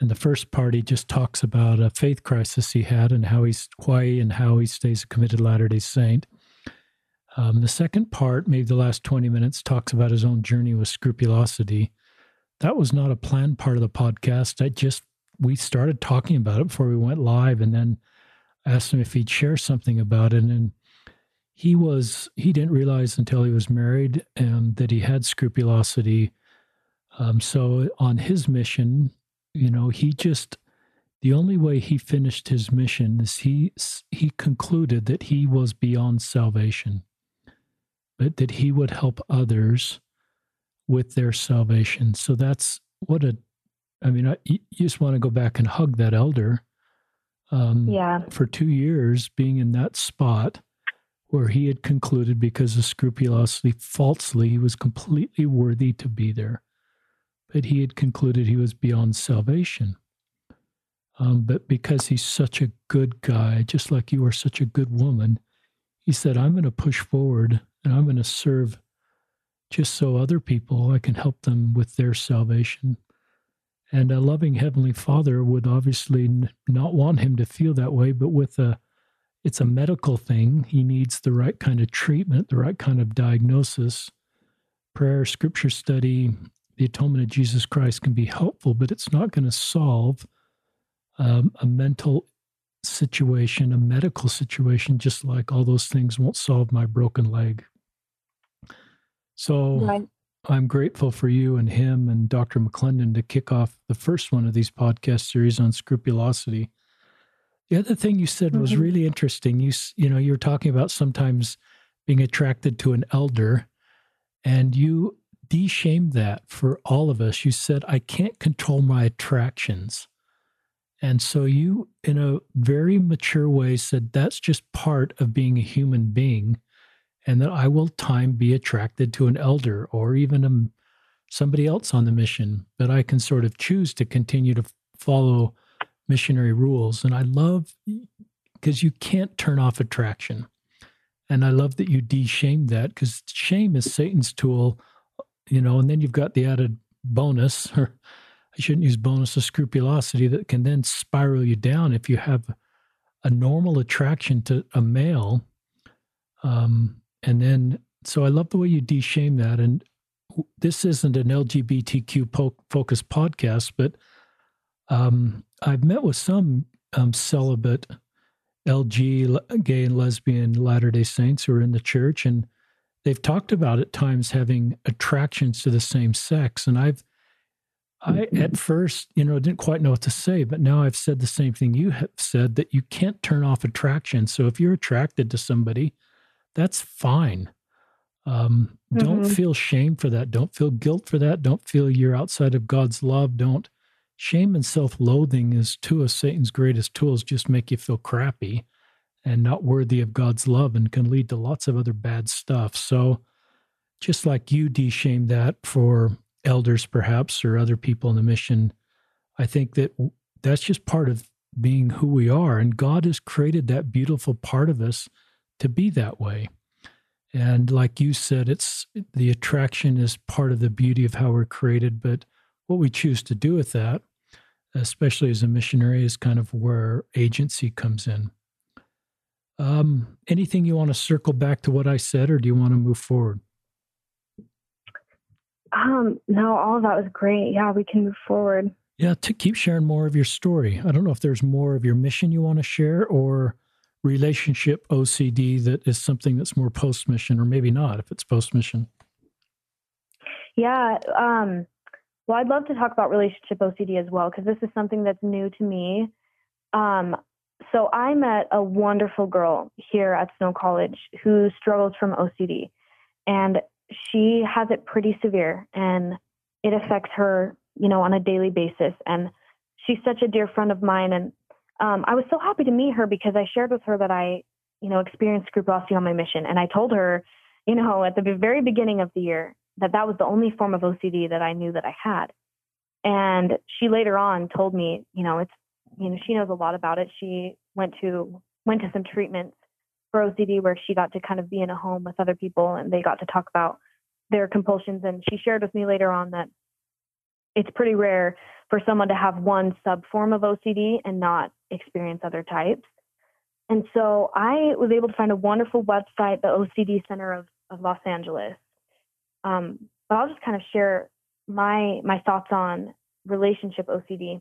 And the first part, he just talks about a faith crisis he had and how he's why and how he stays a committed Latter day Saint. Um, the second part, maybe the last 20 minutes, talks about his own journey with scrupulosity. That was not a planned part of the podcast. I just, we started talking about it before we went live and then asked him if he'd share something about it. And he was, he didn't realize until he was married um, that he had scrupulosity. Um, so on his mission, you know, he just, the only way he finished his mission is he he concluded that he was beyond salvation but that he would help others with their salvation. So that's what a, I mean, I, you just want to go back and hug that elder. Um, yeah. For two years, being in that spot where he had concluded because of scrupulosity, falsely, he was completely worthy to be there. But he had concluded he was beyond salvation. Um, but because he's such a good guy, just like you are such a good woman, he said, I'm going to push forward and I'm going to serve just so other people, I can help them with their salvation. And a loving Heavenly Father would obviously not want him to feel that way, but with a it's a medical thing. He needs the right kind of treatment, the right kind of diagnosis. Prayer, scripture study, the atonement of Jesus Christ can be helpful, but it's not going to solve um, a mental situation, a medical situation, just like all those things won't solve my broken leg. So right. I'm grateful for you and him and Dr. McClendon to kick off the first one of these podcast series on scrupulosity. The other thing you said was mm-hmm. really interesting. You you know you're talking about sometimes being attracted to an elder, and you deshamed that for all of us. You said I can't control my attractions, and so you, in a very mature way, said that's just part of being a human being and that I will time be attracted to an elder or even a, somebody else on the mission, but I can sort of choose to continue to follow missionary rules. And I love because you can't turn off attraction. And I love that you de-shame that because shame is Satan's tool, you know, and then you've got the added bonus, or I shouldn't use bonus of scrupulosity that can then spiral you down if you have a normal attraction to a male. Um, and then, so I love the way you de-shame that. And this isn't an LGBTQ po- focused podcast, but um, I've met with some um, celibate LG, gay and lesbian Latter day Saints who are in the church, and they've talked about at times having attractions to the same sex. And I've, I at first, you know, didn't quite know what to say, but now I've said the same thing you have said that you can't turn off attraction. So if you're attracted to somebody, that's fine. Um, mm-hmm. Don't feel shame for that. Don't feel guilt for that. Don't feel you're outside of God's love. Don't shame and self-loathing is two of Satan's greatest tools. Just make you feel crappy and not worthy of God's love, and can lead to lots of other bad stuff. So, just like you de-shame that for elders, perhaps, or other people in the mission, I think that that's just part of being who we are. And God has created that beautiful part of us to be that way. And like you said, it's the attraction is part of the beauty of how we're created, but what we choose to do with that, especially as a missionary, is kind of where agency comes in. Um, anything you want to circle back to what I said, or do you want to move forward? Um, no, all of that was great. Yeah, we can move forward. Yeah, to keep sharing more of your story. I don't know if there's more of your mission you want to share or relationship OCD that is something that's more post mission, or maybe not if it's post mission. Yeah. Um, well, I'd love to talk about relationship OCD as well, because this is something that's new to me. Um, so I met a wonderful girl here at Snow College who struggles from OCD. And she has it pretty severe and it affects her, you know, on a daily basis. And she's such a dear friend of mine. And um, I was so happy to meet her because I shared with her that I, you know, experienced scrupulosity on my mission. And I told her, you know, at the very beginning of the year that that was the only form of OCD that I knew that I had. And she later on told me, you know, it's, you know, she knows a lot about it. She went to went to some treatments for OCD where she got to kind of be in a home with other people and they got to talk about their compulsions. And she shared with me later on that it's pretty rare for someone to have one sub form of OCD and not experience other types. And so I was able to find a wonderful website, the OCD Center of, of Los Angeles. Um, but I'll just kind of share my my thoughts on relationship OCD.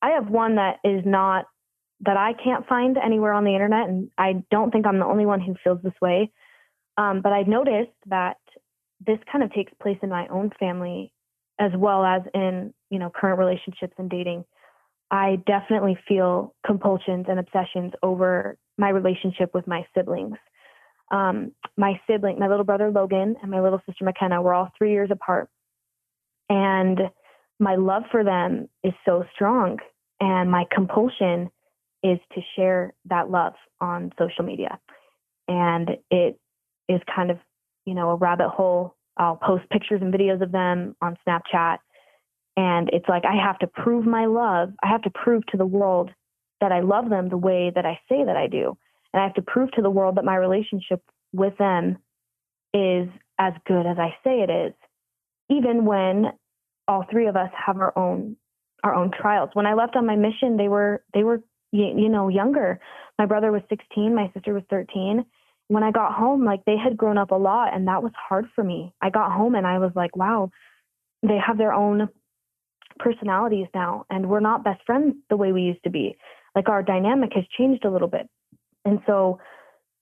I have one that is not that I can't find anywhere on the internet, and I don't think I'm the only one who feels this way. Um, but I've noticed that this kind of takes place in my own family as well as in you know current relationships and dating. I definitely feel compulsions and obsessions over my relationship with my siblings. Um, my sibling, my little brother Logan, and my little sister McKenna were all three years apart, and my love for them is so strong, and my compulsion is to share that love on social media. And it is kind of, you know, a rabbit hole. I'll post pictures and videos of them on Snapchat. And it's like I have to prove my love. I have to prove to the world that I love them the way that I say that I do. And I have to prove to the world that my relationship with them is as good as I say it is, even when all three of us have our own our own trials. When I left on my mission, they were they were you, you know, younger. My brother was 16, my sister was 13. When I got home, like they had grown up a lot and that was hard for me. I got home and I was like, wow, they have their own personalities now and we're not best friends the way we used to be. Like our dynamic has changed a little bit. And so,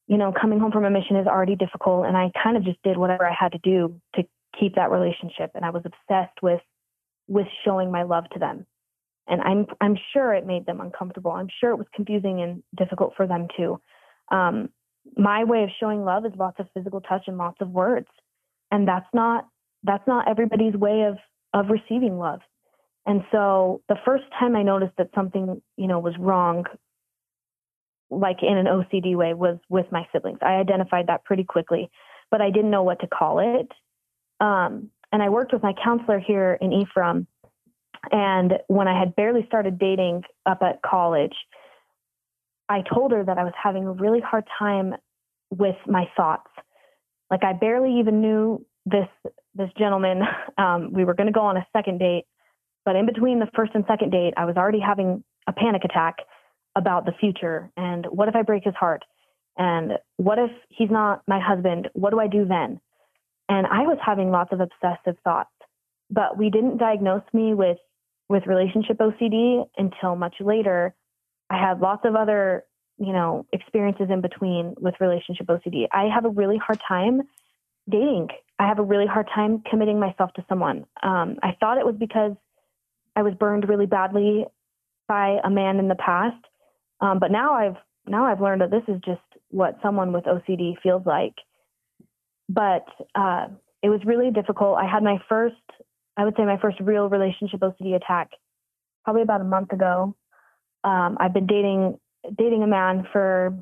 you know, coming home from a mission is already difficult and I kind of just did whatever I had to do to keep that relationship and I was obsessed with with showing my love to them and I'm I'm sure it made them uncomfortable. I'm sure it was confusing and difficult for them too. Um, my way of showing love is lots of physical touch and lots of words, and that's not that's not everybody's way of of receiving love. And so the first time I noticed that something you know was wrong, like in an OCD way, was with my siblings. I identified that pretty quickly, but I didn't know what to call it. Um, and I worked with my counselor here in Ephraim and when I had barely started dating up at college, I told her that I was having a really hard time with my thoughts. Like I barely even knew this this gentleman. Um, we were going to go on a second date, but in between the first and second date, I was already having a panic attack about the future and what if I break his heart? And what if he's not my husband? What do I do then? And I was having lots of obsessive thoughts, but we didn't diagnose me with with relationship OCD until much later. I had lots of other, you know, experiences in between with relationship OCD. I have a really hard time dating. I have a really hard time committing myself to someone. Um, I thought it was because I was burned really badly by a man in the past, um, but now I've now I've learned that this is just what someone with OCD feels like. but uh, it was really difficult. I had my first, I would say, my first real relationship OCD attack probably about a month ago. Um, I've been dating dating a man for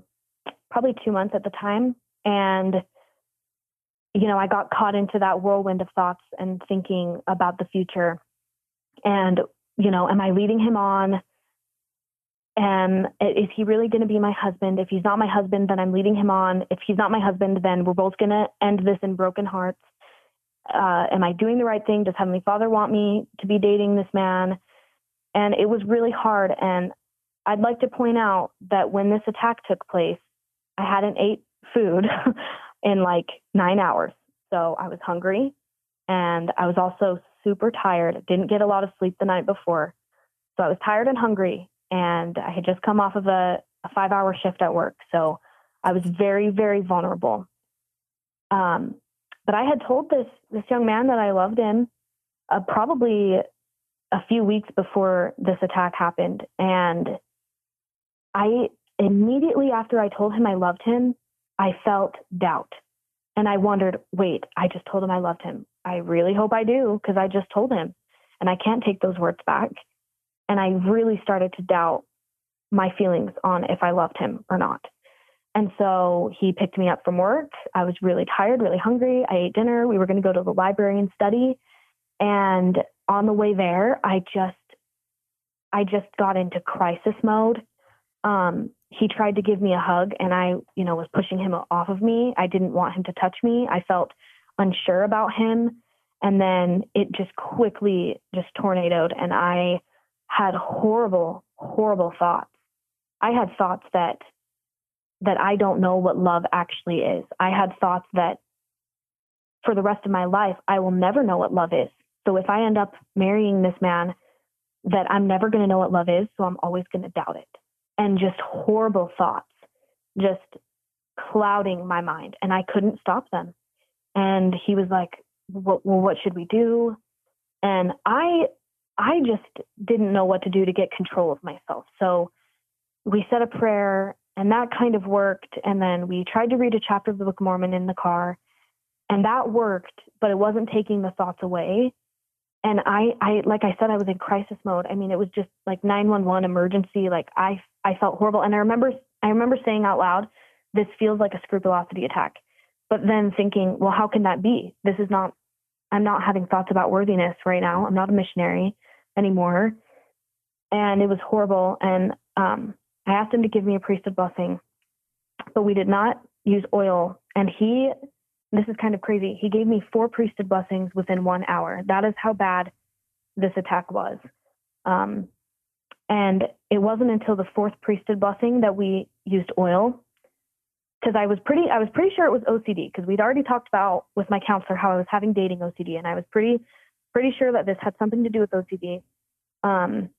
probably two months at the time, and you know, I got caught into that whirlwind of thoughts and thinking about the future. And, you know, am I leading him on? And is he really going to be my husband? If he's not my husband, then I'm leading him on. If he's not my husband, then we're both going to end this in broken hearts. Uh, am I doing the right thing? Does Heavenly Father want me to be dating this man? And it was really hard. And I'd like to point out that when this attack took place, I hadn't ate food in like nine hours. So I was hungry and I was also super tired. Didn't get a lot of sleep the night before. So I was tired and hungry and I had just come off of a, a five hour shift at work. So I was very, very vulnerable. Um, but I had told this this young man that I loved him uh, probably a few weeks before this attack happened, and I immediately after I told him I loved him, I felt doubt. And I wondered, wait, I just told him I loved him. I really hope I do because I just told him and I can't take those words back. And I really started to doubt my feelings on if I loved him or not. And so he picked me up from work. I was really tired, really hungry. I ate dinner. We were going to go to the library and study. And on the way there, I just I just got into crisis mode. Um, he tried to give me a hug and I, you know, was pushing him off of me. I didn't want him to touch me. I felt unsure about him. And then it just quickly just tornadoed and I had horrible, horrible thoughts. I had thoughts that that I don't know what love actually is. I had thoughts that for the rest of my life I will never know what love is. So if I end up marrying this man that I'm never going to know what love is, so I'm always going to doubt it and just horrible thoughts just clouding my mind and I couldn't stop them. And he was like, well, what should we do? And I, I just didn't know what to do to get control of myself. So we said a prayer and that kind of worked. And then we tried to read a chapter of the Book of Mormon in the car and that worked, but it wasn't taking the thoughts away and I, I, like I said, I was in crisis mode. I mean, it was just like 911 emergency. Like I, I felt horrible. And I remember, I remember saying out loud, this feels like a scrupulosity attack. But then thinking, well, how can that be? This is not, I'm not having thoughts about worthiness right now. I'm not a missionary anymore. And it was horrible. And um, I asked him to give me a priesthood blessing, but we did not use oil. And he this is kind of crazy. He gave me four priesthood blessings within one hour. That is how bad this attack was. Um, and it wasn't until the fourth priesthood blessing that we used oil because I was pretty I was pretty sure it was OCD because we'd already talked about with my counselor how I was having dating OCD and I was pretty pretty sure that this had something to do with OCD. Um,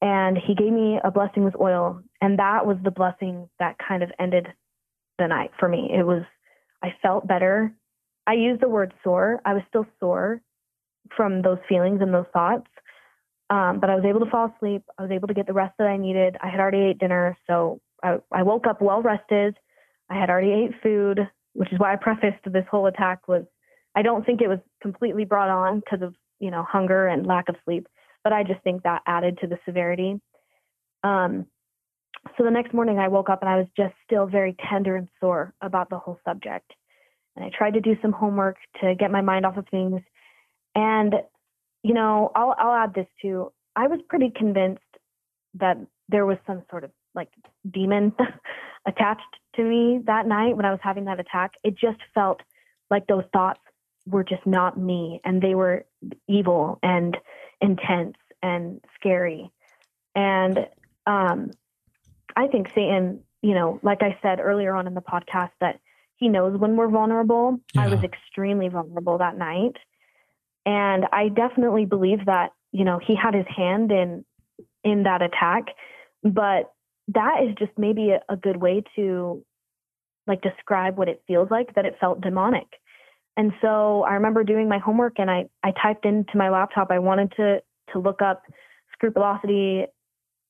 and he gave me a blessing with oil and that was the blessing that kind of ended the night for me. It was I felt better. I used the word sore. I was still sore from those feelings and those thoughts. Um, but I was able to fall asleep. I was able to get the rest that I needed. I had already ate dinner, so I, I woke up well rested. I had already ate food, which is why I prefaced this whole attack was I don't think it was completely brought on because of you know hunger and lack of sleep, but I just think that added to the severity. Um, so the next morning I woke up and I was just still very tender and sore about the whole subject. And I tried to do some homework to get my mind off of things. And, you know, I'll, I'll add this too. I was pretty convinced that there was some sort of like demon attached to me that night when I was having that attack. It just felt like those thoughts were just not me and they were evil and intense and scary. And um, I think Satan, you know, like I said earlier on in the podcast, that he knows when we're vulnerable. Yeah. I was extremely vulnerable that night. And I definitely believe that, you know, he had his hand in in that attack. But that is just maybe a, a good way to like describe what it feels like that it felt demonic. And so I remember doing my homework and I, I typed into my laptop, I wanted to to look up scrupulosity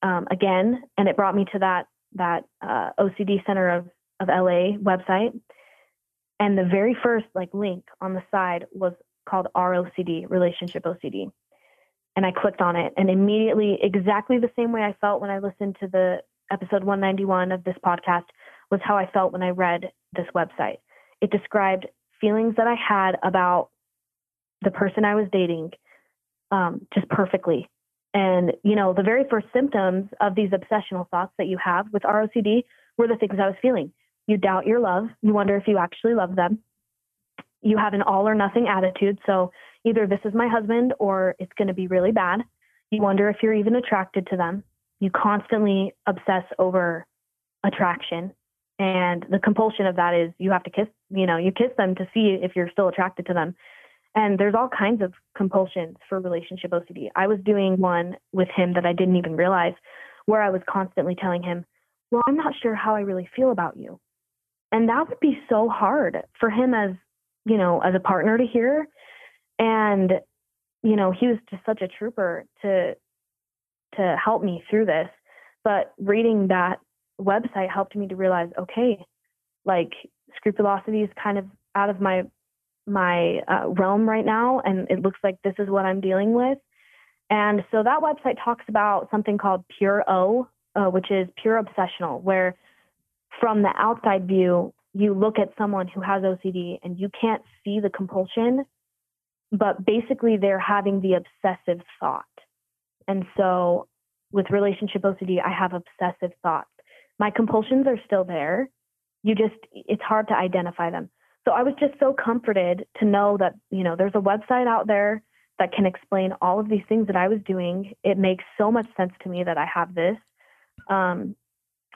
um, again, and it brought me to that that uh, OCD Center of of LA website. And the very first like link on the side was called ROCD, relationship OCD. And I clicked on it and immediately exactly the same way I felt when I listened to the episode 191 of this podcast was how I felt when I read this website. It described feelings that I had about the person I was dating um, just perfectly. And, you know, the very first symptoms of these obsessional thoughts that you have with ROCD were the things I was feeling. You doubt your love. You wonder if you actually love them. You have an all or nothing attitude. So either this is my husband or it's going to be really bad. You wonder if you're even attracted to them. You constantly obsess over attraction. And the compulsion of that is you have to kiss, you know, you kiss them to see if you're still attracted to them. And there's all kinds of compulsions for relationship OCD. I was doing one with him that I didn't even realize where I was constantly telling him, Well, I'm not sure how I really feel about you. And that would be so hard for him as, you know, as a partner to hear. And, you know, he was just such a trooper to to help me through this. But reading that website helped me to realize, okay, like scrupulosity is kind of out of my my uh, realm right now, and it looks like this is what I'm dealing with. And so that website talks about something called Pure O, uh, which is pure obsessional, where from the outside view, you look at someone who has OCD and you can't see the compulsion, but basically they're having the obsessive thought. And so with relationship OCD, I have obsessive thoughts. My compulsions are still there. You just, it's hard to identify them. So I was just so comforted to know that, you know, there's a website out there that can explain all of these things that I was doing. It makes so much sense to me that I have this. Um,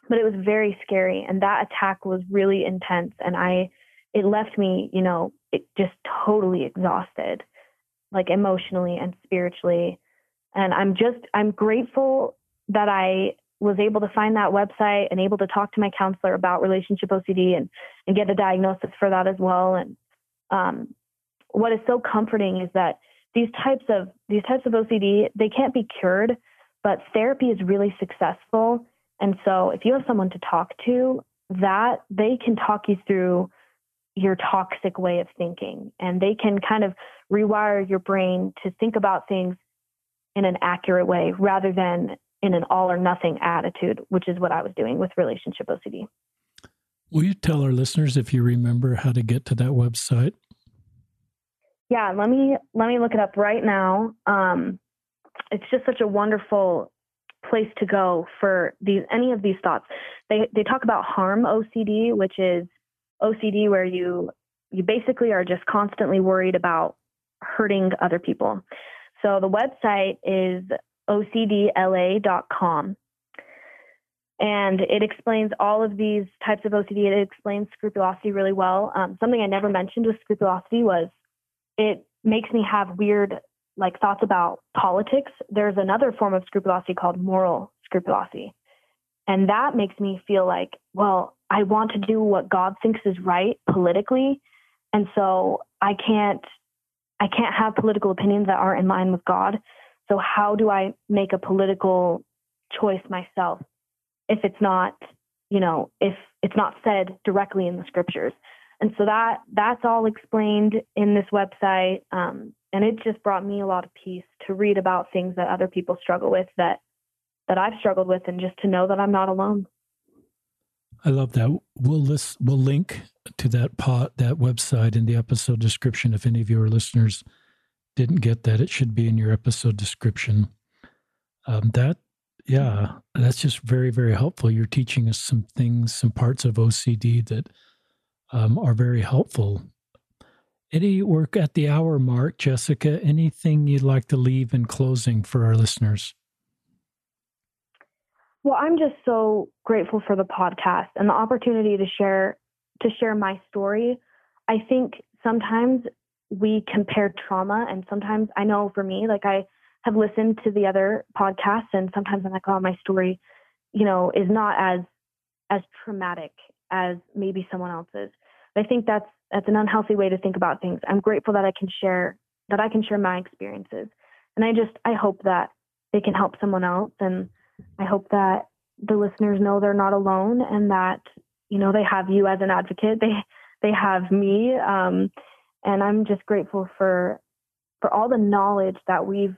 but it was very scary. And that attack was really intense. And I, it left me, you know, it just totally exhausted, like emotionally and spiritually. And I'm just, I'm grateful that I was able to find that website and able to talk to my counselor about relationship OCD and, and get a diagnosis for that as well. And um, what is so comforting is that these types of these types of OCD they can't be cured, but therapy is really successful. And so if you have someone to talk to, that they can talk you through your toxic way of thinking and they can kind of rewire your brain to think about things in an accurate way rather than in an all or nothing attitude, which is what I was doing with relationship OCD. Will you tell our listeners if you remember how to get to that website? Yeah, let me let me look it up right now. Um, it's just such a wonderful place to go for these any of these thoughts. They they talk about harm OCD, which is OCD where you you basically are just constantly worried about hurting other people. So the website is ocdla.com. And it explains all of these types of OCD. It explains scrupulosity really well. Um, something I never mentioned with scrupulosity was it makes me have weird like thoughts about politics. There's another form of scrupulosity called moral scrupulosity. And that makes me feel like, well, I want to do what God thinks is right politically. And so I can't I can't have political opinions that aren't in line with God. So how do I make a political choice myself if it's not, you know, if it's not said directly in the scriptures? And so that that's all explained in this website, um, and it just brought me a lot of peace to read about things that other people struggle with that that I've struggled with, and just to know that I'm not alone. I love that. We'll list, we'll link to that pot that website in the episode description. If any of your listeners didn't get that, it should be in your episode description. Um, that yeah, that's just very very helpful. You're teaching us some things, some parts of OCD that um, are very helpful. Any work at the hour mark, Jessica? Anything you'd like to leave in closing for our listeners? Well, I'm just so grateful for the podcast and the opportunity to share to share my story. I think sometimes we compare trauma and sometimes I know for me like I have listened to the other podcasts and sometimes I'm like oh my story you know is not as as traumatic as maybe someone else's. But I think that's that's an unhealthy way to think about things. I'm grateful that I can share that I can share my experiences. And I just I hope that they can help someone else and I hope that the listeners know they're not alone and that, you know, they have you as an advocate. They they have me. Um, and I'm just grateful for for all the knowledge that we've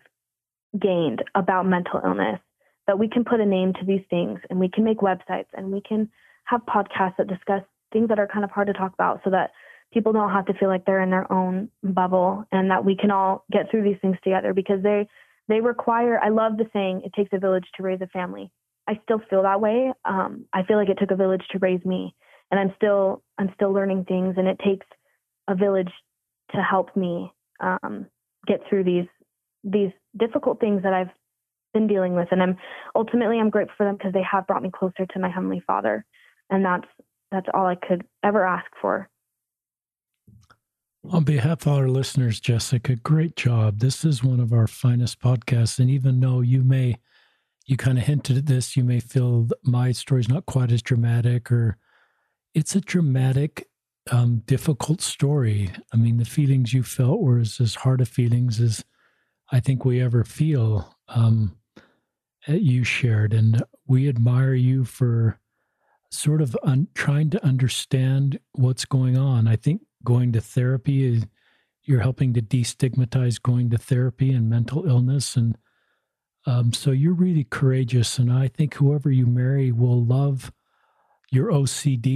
gained about mental illness, that we can put a name to these things and we can make websites and we can have podcasts that discuss things that are kind of hard to talk about so that people don't have to feel like they're in their own bubble and that we can all get through these things together because they they require i love the saying it takes a village to raise a family. I still feel that way. Um, i feel like it took a village to raise me and i'm still i'm still learning things and it takes a village to help me um, get through these these difficult things that i've been dealing with and i'm ultimately i'm grateful for them because they have brought me closer to my heavenly father and that's that's all i could ever ask for on behalf of our listeners, Jessica, great job. This is one of our finest podcasts. And even though you may, you kind of hinted at this, you may feel my story is not quite as dramatic, or it's a dramatic, um, difficult story. I mean, the feelings you felt were as, as hard of feelings as I think we ever feel. Um, you shared, and we admire you for sort of un- trying to understand what's going on. I think going to therapy is you're helping to destigmatize going to therapy and mental illness and um, so you're really courageous and i think whoever you marry will love your ocd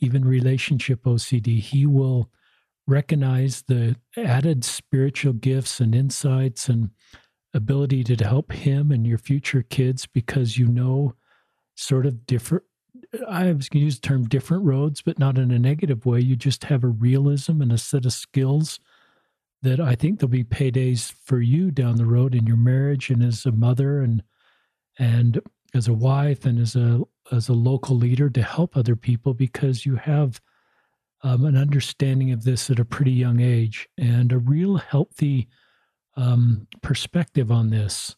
even relationship ocd he will recognize the added spiritual gifts and insights and ability to help him and your future kids because you know sort of different I was going to use the term different roads, but not in a negative way. You just have a realism and a set of skills that I think there'll be paydays for you down the road in your marriage and as a mother and and as a wife and as a as a local leader to help other people because you have um, an understanding of this at a pretty young age and a real healthy um, perspective on this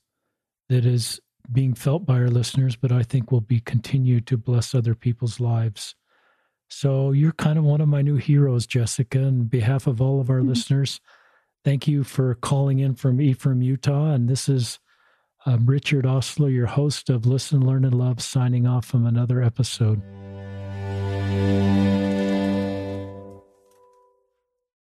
that is being felt by our listeners, but I think will be continued to bless other people's lives. So you're kind of one of my new heroes, Jessica. On behalf of all of our mm-hmm. listeners, thank you for calling in from Ephraim, Utah. And this is um, Richard Ostler, your host of Listen, Learn, and Love, signing off from another episode.